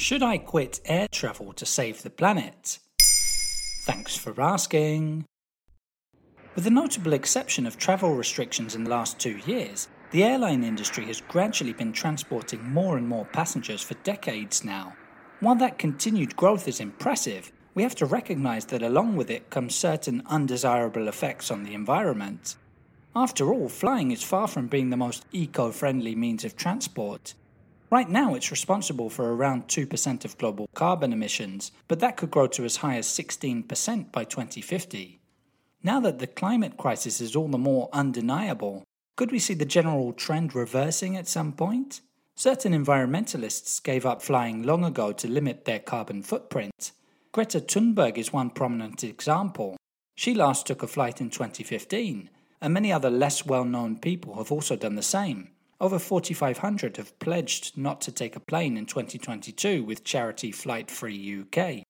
Should I quit air travel to save the planet? Thanks for asking. With the notable exception of travel restrictions in the last two years, the airline industry has gradually been transporting more and more passengers for decades now. While that continued growth is impressive, we have to recognize that along with it come certain undesirable effects on the environment. After all, flying is far from being the most eco friendly means of transport. Right now, it's responsible for around 2% of global carbon emissions, but that could grow to as high as 16% by 2050. Now that the climate crisis is all the more undeniable, could we see the general trend reversing at some point? Certain environmentalists gave up flying long ago to limit their carbon footprint. Greta Thunberg is one prominent example. She last took a flight in 2015, and many other less well known people have also done the same. Over 4,500 have pledged not to take a plane in 2022 with charity Flight Free UK.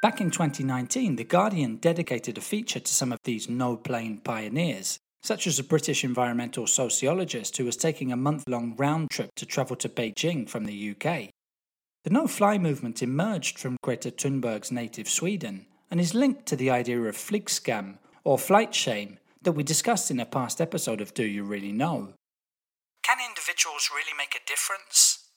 Back in 2019, The Guardian dedicated a feature to some of these no plane pioneers, such as a British environmental sociologist who was taking a month long round trip to travel to Beijing from the UK. The no fly movement emerged from Greta Thunberg's native Sweden and is linked to the idea of flygskam, or flight shame, that we discussed in a past episode of Do You Really Know? Can individuals really make a difference?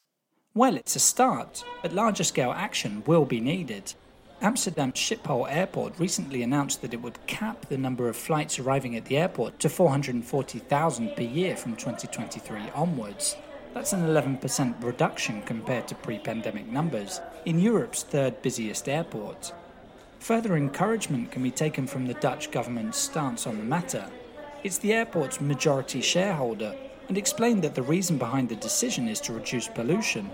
Well, it's a start, but larger scale action will be needed. Amsterdam Schiphol Airport recently announced that it would cap the number of flights arriving at the airport to 440,000 per year from 2023 onwards. That's an 11% reduction compared to pre pandemic numbers in Europe's third busiest airport. Further encouragement can be taken from the Dutch government's stance on the matter. It's the airport's majority shareholder and explained that the reason behind the decision is to reduce pollution.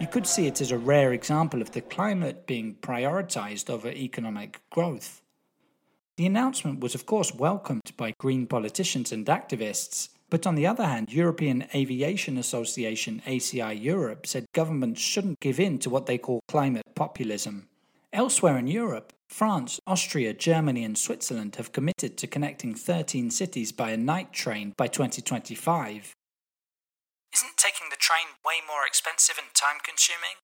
You could see it as a rare example of the climate being prioritized over economic growth. The announcement was, of course, welcomed by green politicians and activists, but on the other hand, European Aviation Association ACI Europe said governments shouldn't give in to what they call climate populism. Elsewhere in Europe, France, Austria, Germany, and Switzerland have committed to connecting 13 cities by a night train by 2025. Isn't taking the train way more expensive and time consuming?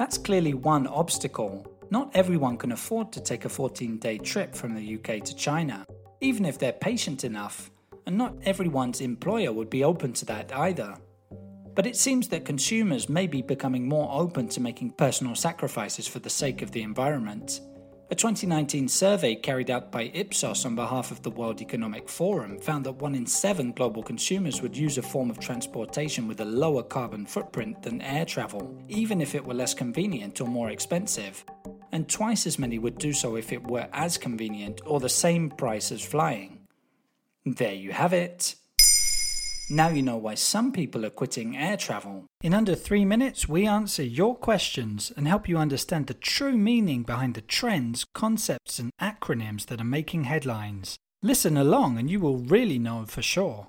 That's clearly one obstacle. Not everyone can afford to take a 14 day trip from the UK to China, even if they're patient enough, and not everyone's employer would be open to that either. But it seems that consumers may be becoming more open to making personal sacrifices for the sake of the environment. A 2019 survey carried out by Ipsos on behalf of the World Economic Forum found that one in seven global consumers would use a form of transportation with a lower carbon footprint than air travel, even if it were less convenient or more expensive. And twice as many would do so if it were as convenient or the same price as flying. There you have it. Now you know why some people are quitting air travel. In under three minutes, we answer your questions and help you understand the true meaning behind the trends, concepts, and acronyms that are making headlines. Listen along and you will really know for sure.